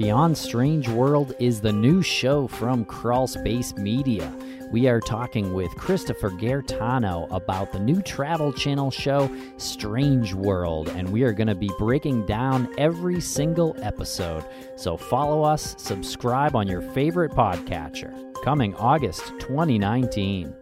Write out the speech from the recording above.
Beyond Strange World is the new show from Crawl Space Media. We are talking with Christopher Gaetano about the new Travel Channel show Strange World, and we are going to be breaking down every single episode. So follow us, subscribe on your favorite podcatcher. Coming August 2019.